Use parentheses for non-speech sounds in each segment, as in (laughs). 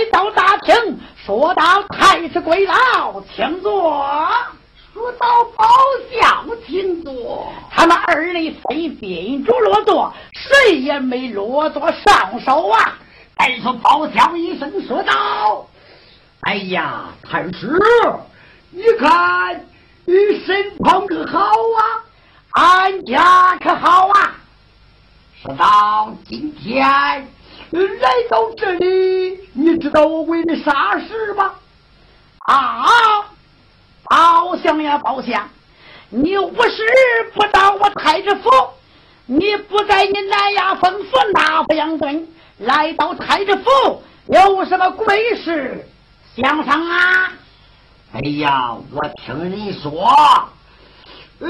来到大厅，说到：“太师归老，请坐。”说到包相，请坐。他们二人非宾主落座，谁也没落座上手啊！再说包相一声说道：“哎呀，太师，你看你身旁可好啊？俺家可好啊？说到今天来到这里，你知道我为了啥事吗？啊，包相呀，包相，你无事不到我太师府，你不在你南衙吩咐哪不阳顿，来到太师府有什么贵事相商啊？哎呀，我听人说，呃，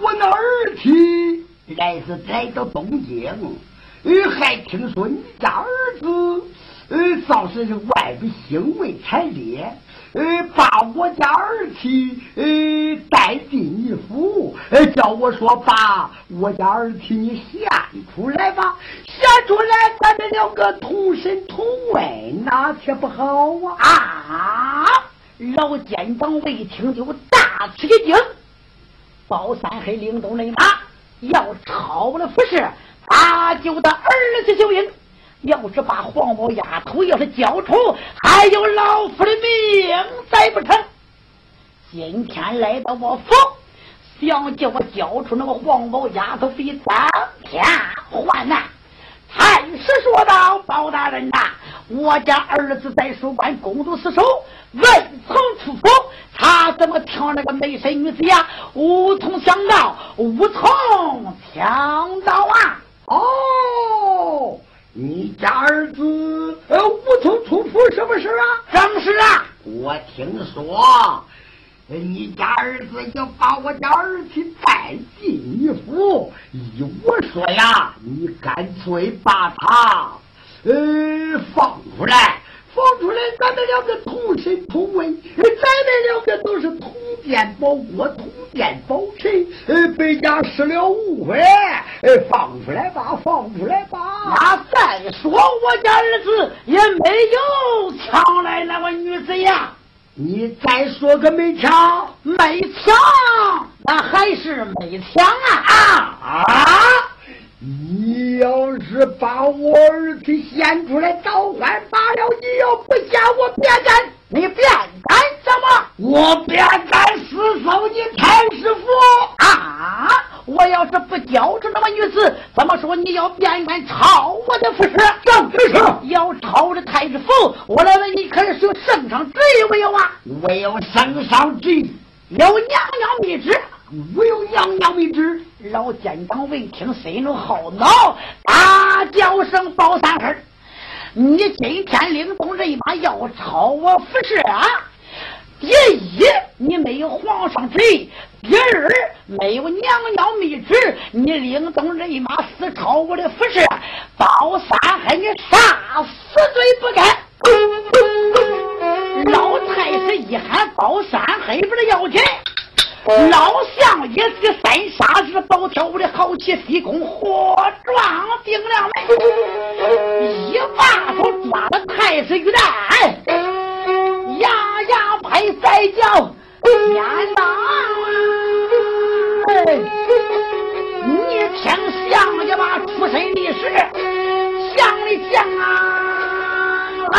我那儿媳来是来到东京，呃，还听说你家儿子，呃，倒是外边兴为惨烈，呃，把我家儿媳，呃，带进你府，呃，叫我说把我家儿媳你献出来吧，献出来，咱们两个同身同位，哪天不好啊？啊！老监长一听就大吃一惊，包三黑领动人马要抄我的服饰，阿九的儿子秀英。要是把黄毛丫头要是交出，还有老夫的命在不成。今天来到我府，想叫我交出那个黄毛丫头，比当天还难。太师说道：“包大人呐，我家儿子在书馆攻读私塾，未曾出府，他怎么挑那个美神女子呀？无从想到，无从想到啊！哦，你家儿子呃无从出府什么事啊？什么事啊？我听说呃你家儿子要把我家儿媳带进你府，依我说呀，你干脆把他呃放出来。放出来，咱们两个同身同位，咱们两个都是同殿保国、同殿保臣，呃，被家失了误会，呃，放出来吧，放出来吧。那再说，我家儿子也没有抢来那个女子呀。你再说个没抢，没抢，那还是没抢啊啊！你要是把我儿子献出来倒换罢了，你要不献，我便干。你便干什么？我便干私搜你太师府啊！我要是不交出那么女子，怎么说你要变干抄我的服饰？正是，要抄这太师府，我来问你，可是有圣上旨意没有啊？我有圣上旨意，有娘娘密旨。我有娘娘密旨。老监长闻听，心中好恼，大叫声：“包三黑，你今天领动人马要抄我服饰啊！第一，你没有皇上旨意；第二，没有娘娘密旨，你领动人马私抄我的服饰，包三黑，你杀死罪不该！” (laughs) 老太师一喊包三黑不是要紧。老相爷这个三杀是包周的好气飞公火撞定了门，一把手抓了太师玉带，牙牙拍腮叫天哪！你听相家把出身历史讲的讲啊，哎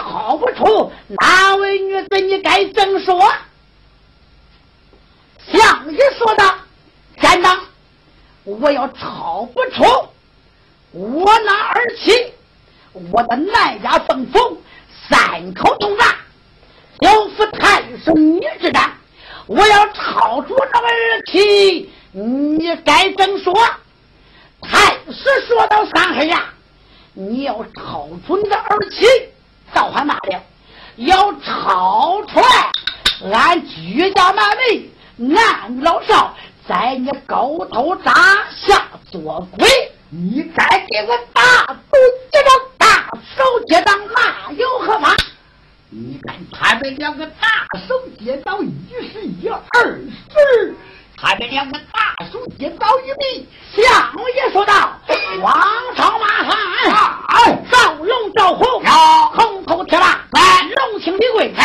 考不出哪位女子，你该怎说？相爷说的，站长，我要考不出我那儿妻，我的南家凤府三口同大，有府太守女之战，我要抄出那儿妻，你该怎说？太师说到三黑呀、你要抄出你的儿媳。赵还骂了要抄出来俺居家满门男女老少在你高头扎下做鬼你敢给我打不接着打手接当那有何法你看他们两个打手接到一十一二十他们两个大手一刀一臂，相爷说道：“王朝马汉，赵龙赵虎，红头铁马，龙青李贵，八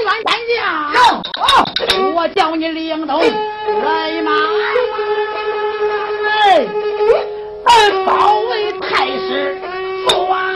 员单将，我叫你领头来马。”哎，保卫太师，父王。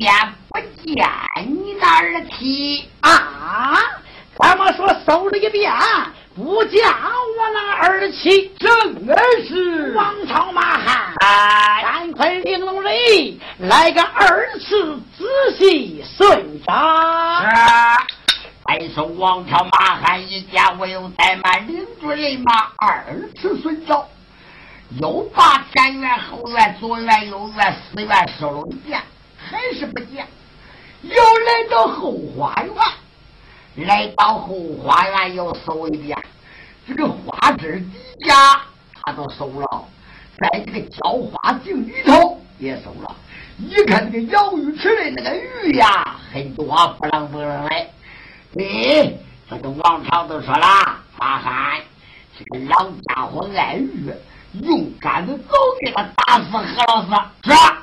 拢一遍，不见你那儿妻啊？咱们说搜了一遍，不见我那儿妻？正是王朝马汉，赶快领龙人来个二次仔细顺账。是。再说王朝马汉一家我又怠慢，领着人马二次顺找，又把前院、后院、左院、右院、四院收了一遍，还是不见。又来到后花园，来到后花园又搜一遍，这个花枝底下他都搜了，在这个浇花井里头也搜了。一看这个养鱼池里那个鱼呀，很多，不啷不啷的。你这个王朝都说了，马汉这个老家伙爱鱼，用杆子早给他打死何老师，是吧？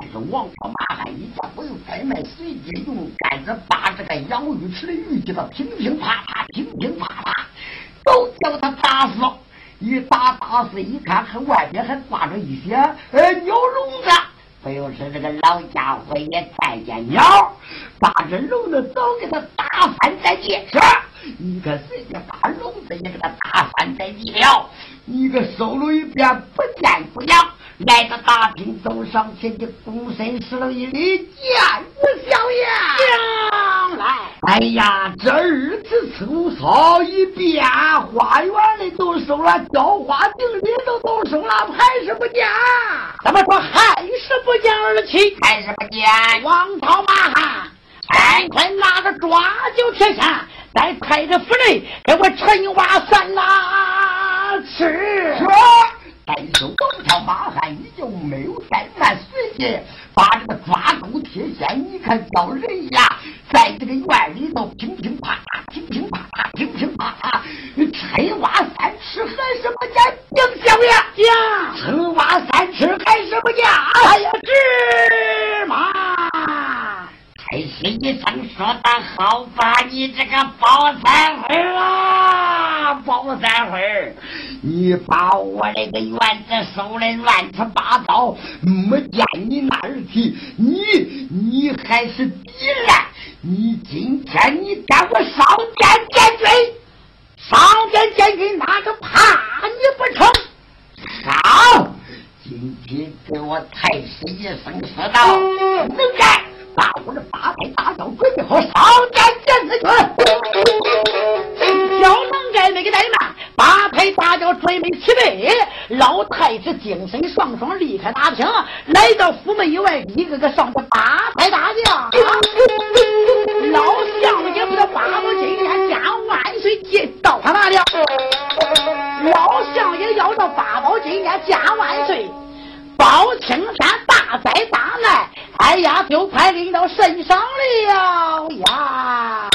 但是王朝嘛汉一家不用怠慢，随即用杆子把这个养鱼池的鱼给他乒乒啪啪，乒乒啪啪，都叫他打死。一打打死，一看还外边还挂着一些呃鸟笼子。不用说，这个老家伙也看见鸟，把这笼子早给他打翻在地上。你可随便把笼子也给他打翻在地了。你可搜了一遍，不见不养。来到大厅，走上前去，躬身施了一礼，见我小爷。将来，哎呀，这二次粗糙一遍，花园里都收了，浇花井里都都收了，还是不见。怎么说还是不见儿妻？还是不见。王朝马汉，赶快拿着抓阄铁锨，再抬着斧雷，给我沉挖三拉吃。但是王朝马汉你就没有怠慢，随即把这个抓钩铁线，你看叫人呀，在这个院里头乒乒啪啪，乒乒啪啪，乒乒啪啪，深挖三尺还是不见杨小爷呀，深挖三尺还是不见，哎呀，芝麻。太师一声说的好，把你这个包三会啊，包三会你把我那个院子收的乱七八糟，没见你那儿去，你你还是敌人，你今天你给我上殿见罪，上殿见罪，哪个怕？你不成？好，今天给我太师一声说道，能干。把我的八抬大轿准备好，上殿见子去。小能干没给怠慢，八抬大轿准备齐备。老太子精神爽爽，离开大厅，来到府门以外，一个个上的八抬大轿。老相爷不是八宝金殿加万岁进到他那里。老相爷要到八宝金殿加万岁。包青天大灾大难，哎呀，就快领到身上了呀！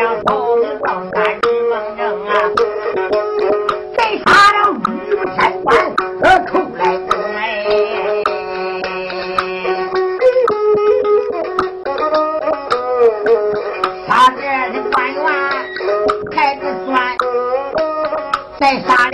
两口子当干正正啊，再杀了五山官寇来。杀这的官员开子算，再杀。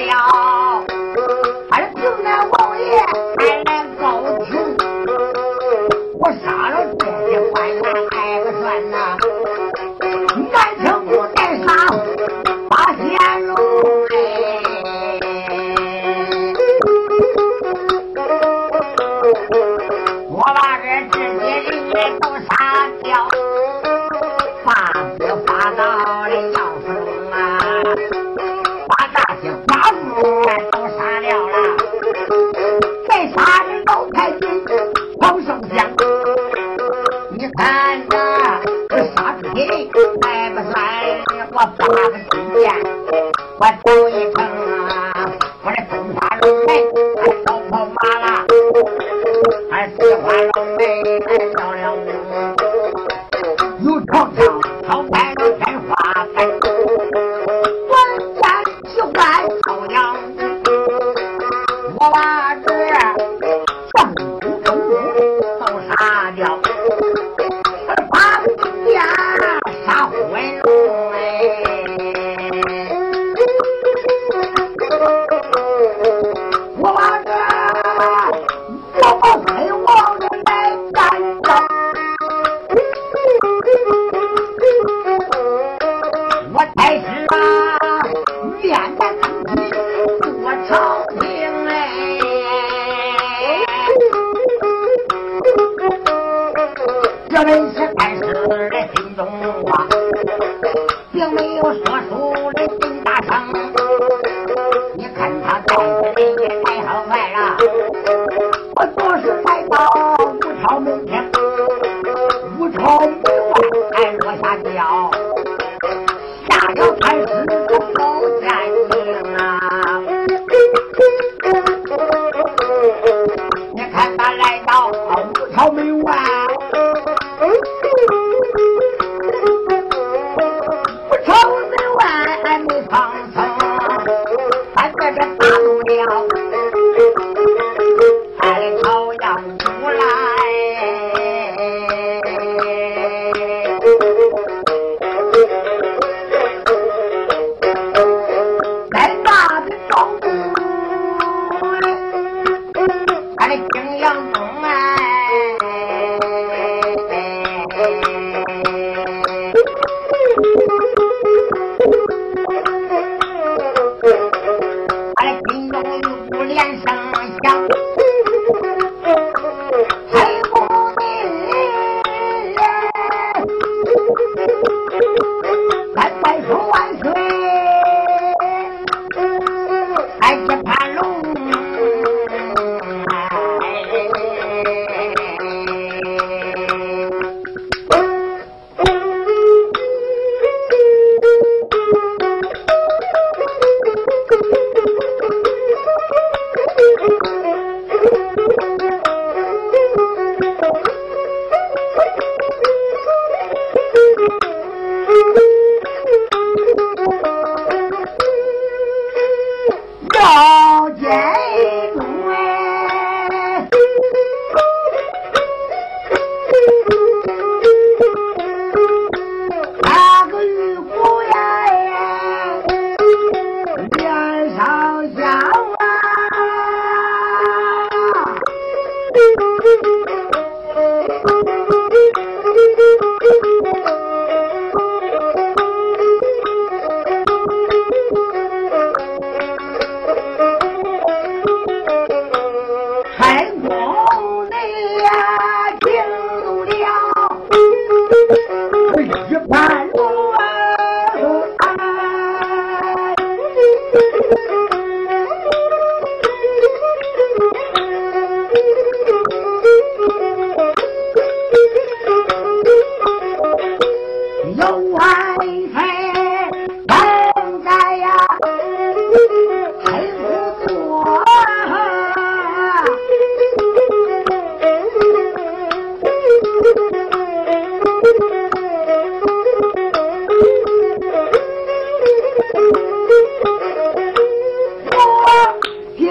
我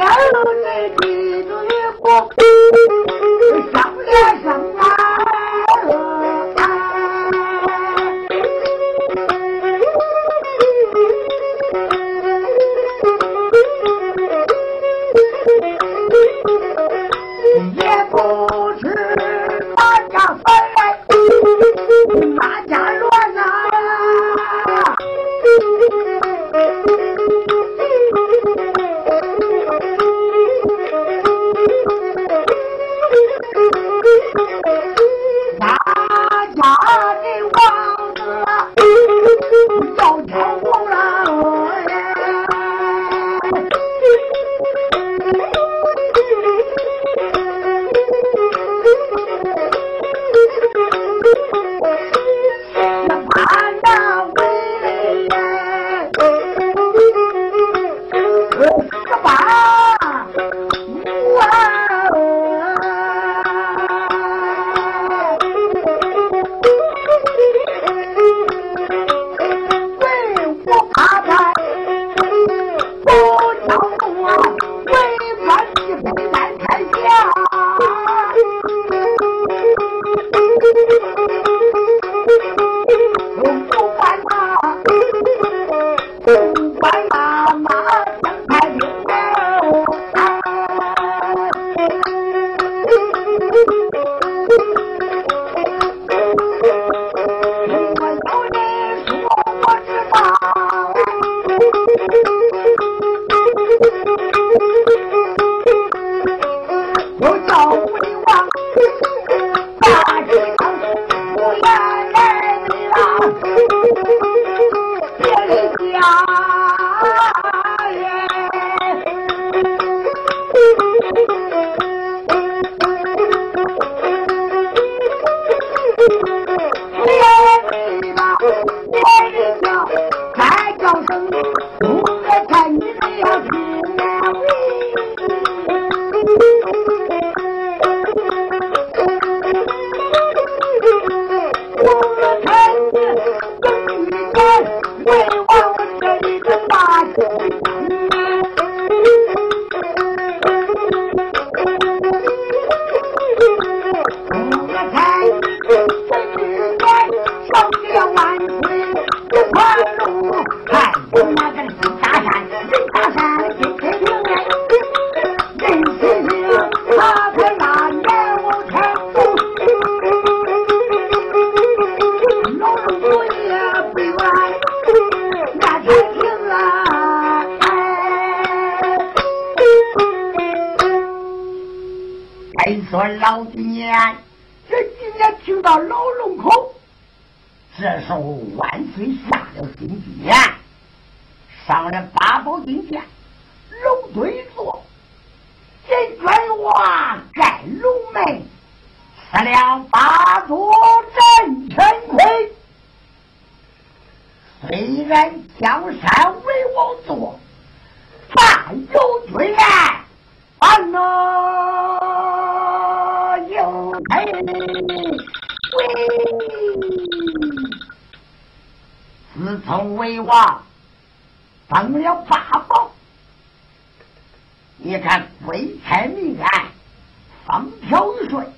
(laughs) 将八座镇乾坤，虽然江山为我坐，但有罪案，俺呐有赔。自从魏王登了八宝，你看鬼才命案，风调雨顺。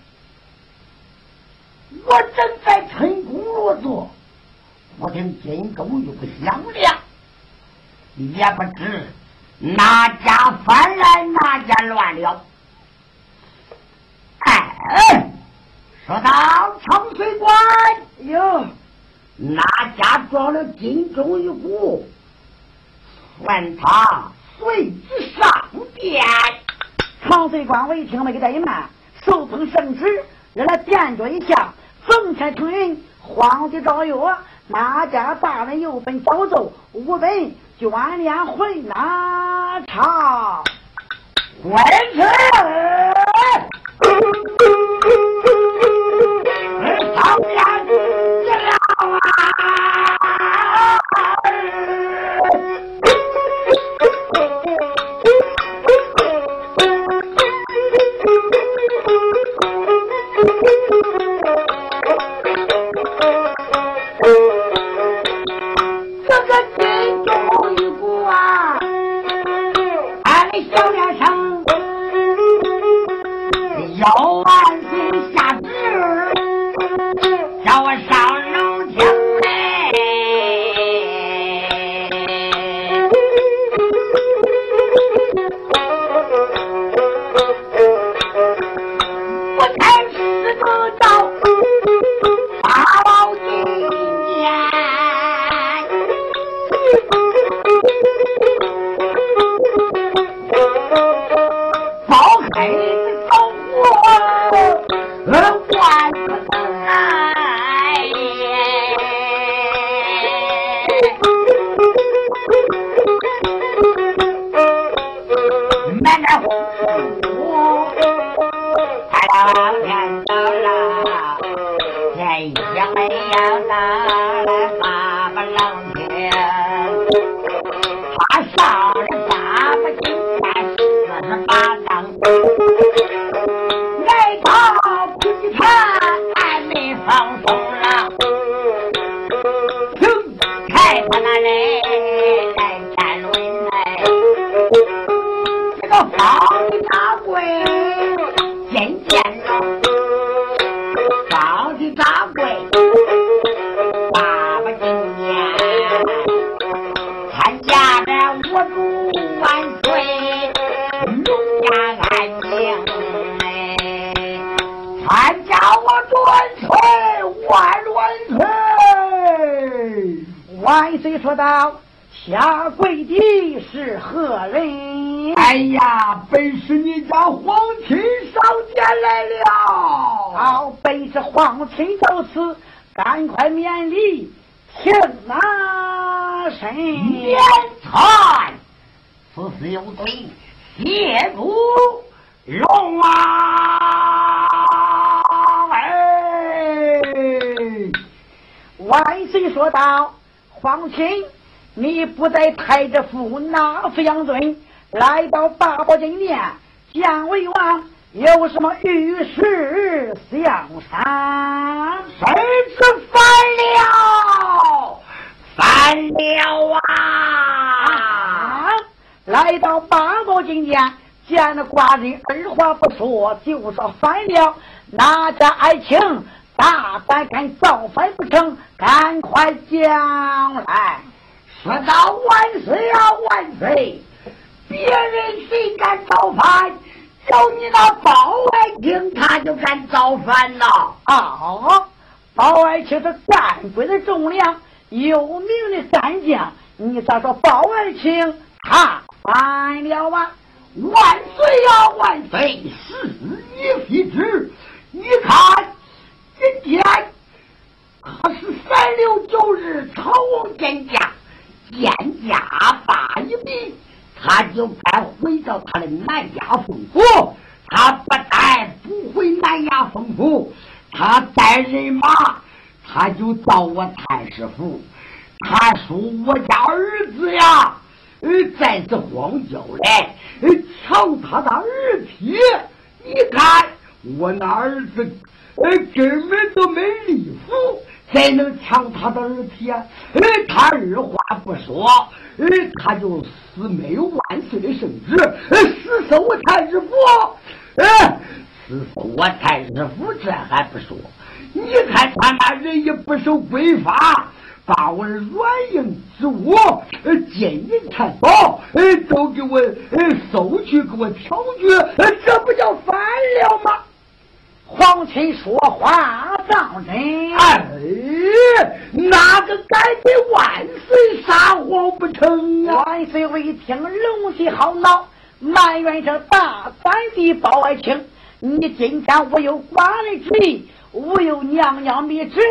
我正在成功落座我跟金钩玉不相连也不知哪家翻来哪家乱了哎说到长水关哟哪家装了金钟玉壶算他随即上殿长水关我一听那个怠慢手捧圣旨原来点着一下奉天承运皇帝诏曰哪家大人有本教走无本就俺回哪朝万岁摇啊。哎呀，本是你家皇亲上殿来了。好，本是皇亲到此，赶快免礼，请那神免传。此事有罪，谢不容啊！万岁说道：“皇亲，你不在太子府，哪抚养尊？”来到八宝金殿，姜维王有什么御史相商？谁是反了？反了啊！来到八宝金殿，见了寡人，二话不说就说反了。哪家爱卿大胆敢造反不成？赶快讲来！说到万岁啊万岁！别人谁敢造反？有你那包爱卿，他就敢造反呐！啊，包爱卿是战国的忠良，有名的战将，你咋说包爱卿他反了啊？万岁呀万岁！是你非之，你看今天可是三六九日，朝王见驾，见驾罢一笔。他就该回到他的南衙封府，他不但不回南衙封府，他带人马，他就到我太师府。他说：“我家儿子呀，呃，在这荒郊嘞，抢他的儿媳。你看我那儿子，呃，根本都没立府，谁能抢他的儿媳啊？呃，他二话不说。”哎，他就死没有万岁的圣旨，死守我太师府，哎，死守我太师府，这还不说，你看他那人也不守规法，把我的软硬之物、金银财宝，哎，都给我哎收去，给我挑去，这不叫反了吗？皇亲说话当真，哎，哪个敢给万岁撒谎不成啊？万岁一听，龙气好恼，埋怨这大胆的包爱卿，你今天我有寡人之意，我有娘娘密旨。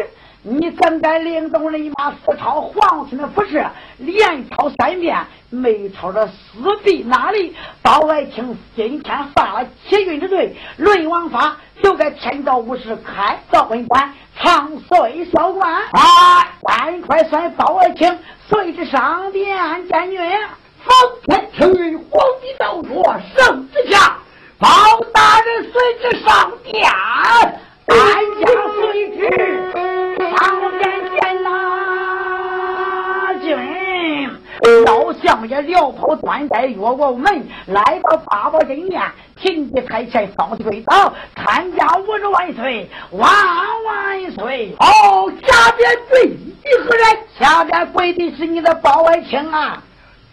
你怎敢领动人马四抄皇亲的服饰，连抄三遍，没抄着四壁哪里？包爱卿今天犯了欺君之罪，论王法就该天照武士开造文官，长岁小官。啊！赶快算包爱卿随之上殿见君。奉天承运，皇帝诏说，圣旨下，包大人随之上殿，俺家随之。上殿见呐，君！老相爷撩袍端带越过门，来到八宝金殿，停在台前，放起跪倒，参加我的万岁，万万岁！哦，下边跪的何人？下边跪的是你的包爱卿啊！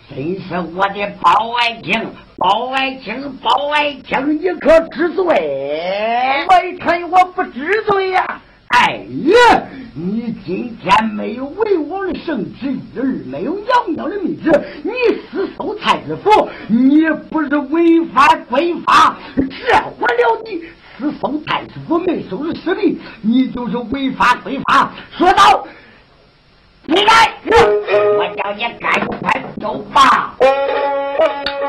真是我的包爱卿，包爱卿，包爱卿，你可知罪？微臣我不知罪呀。哎呀，你今天没有为王的圣旨一日，没有娘娘的密旨，你私搜太子府，你不是违法规法，这活了你私搜太子府没收拾实力，你就是违法规法。说到，你来，我叫你赶快走吧。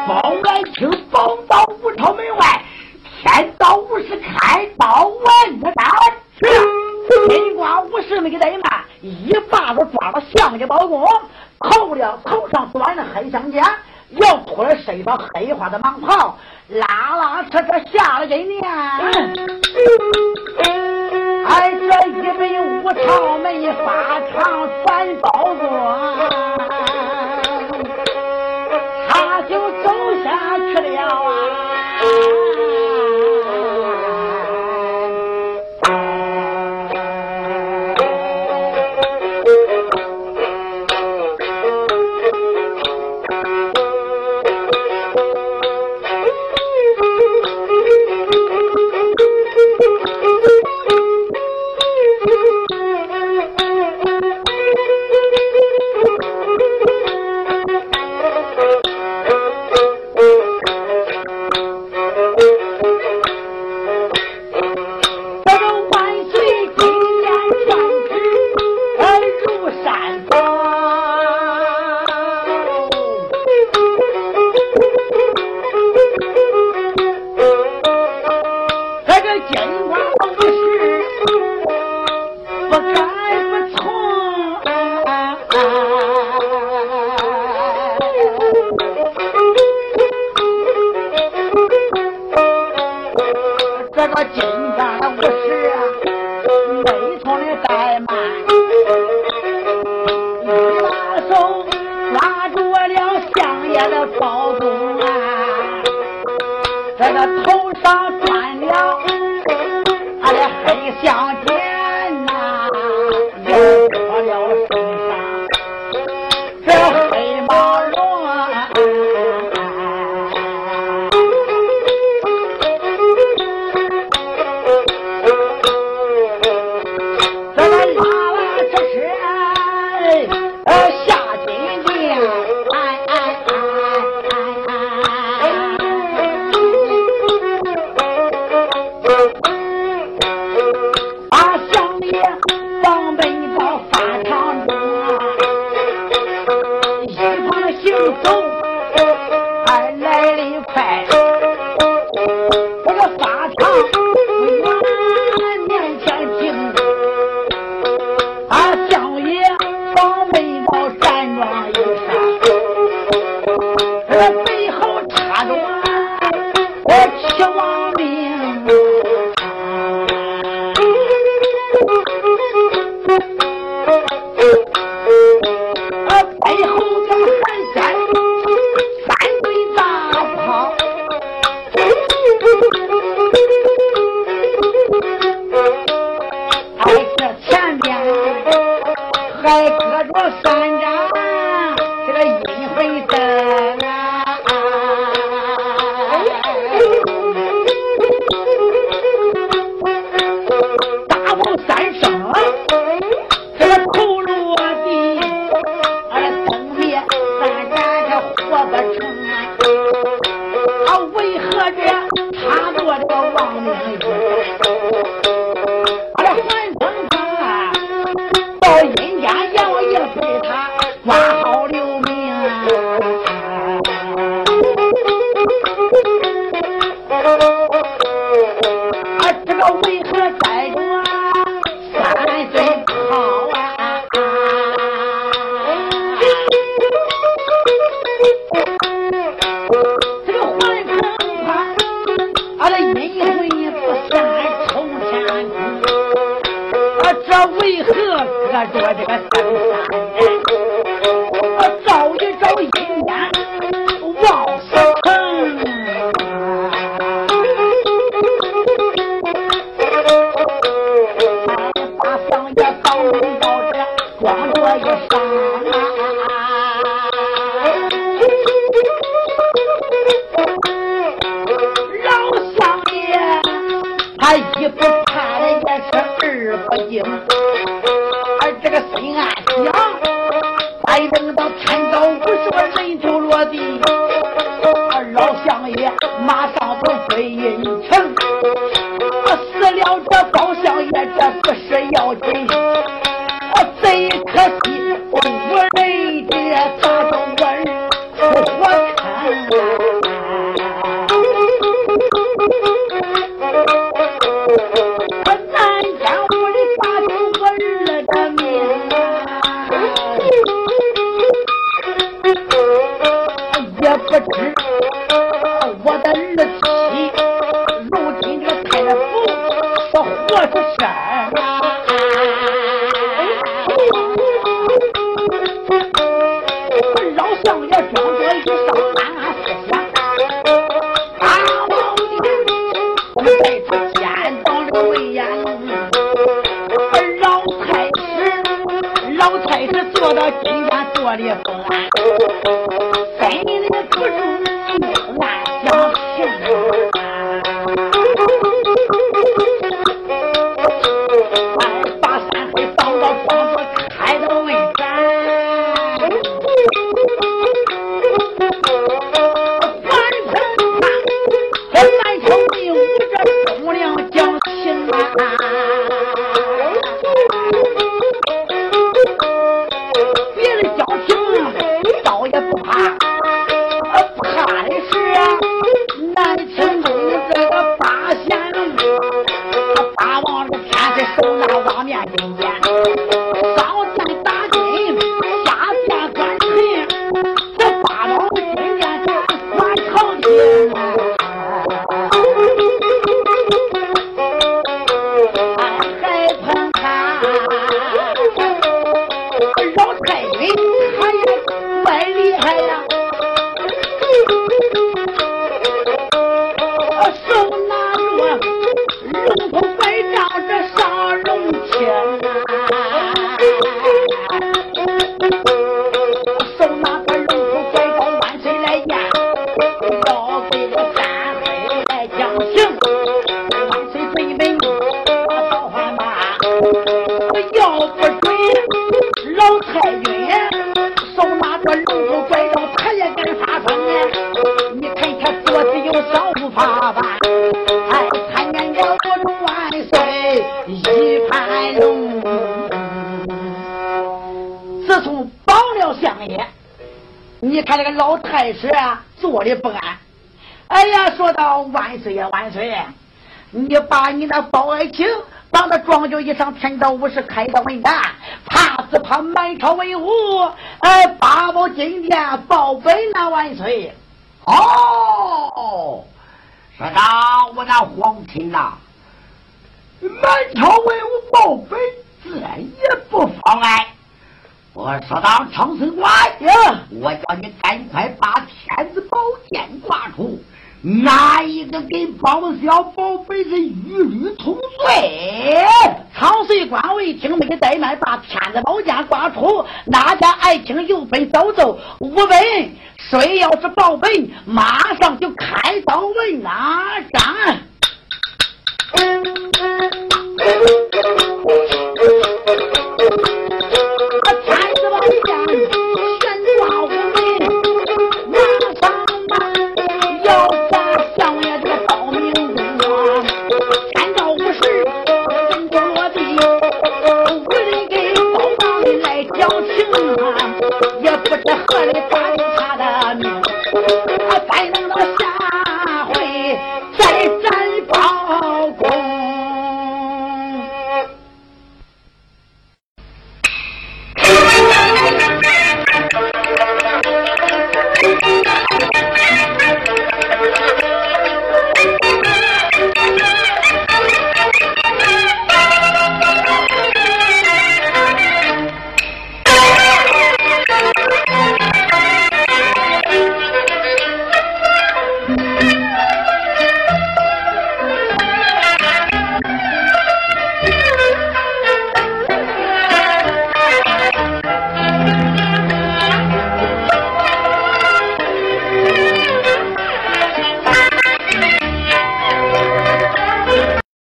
包爱卿放到五朝门外，天道无事开刀问的单。金瓜武士没给怠慢，一把子抓到相家包公，扣了头上端的黑相间，又脱了身上黑花的蟒袍，拉拉扯扯下了金殿。哎，这一杯五常没发长反包公，他就走下去了啊。Thank you. 把你那包爱卿。当着庄就一上天道武士开道问斩，怕只怕满朝文武，哎，八宝金殿报本那万岁。哦，说到我那皇亲呐，满朝文武报本，自然也不妨碍。我说到长生官呀，我叫你赶快把天子宝剑挂出。哪一个给包小宝贝的一律同罪？曹水官一听没给带卖把骗子宝剑刮出拿家爱情又分走走我问谁要是报备？马上就开刀问拿上 (laughs)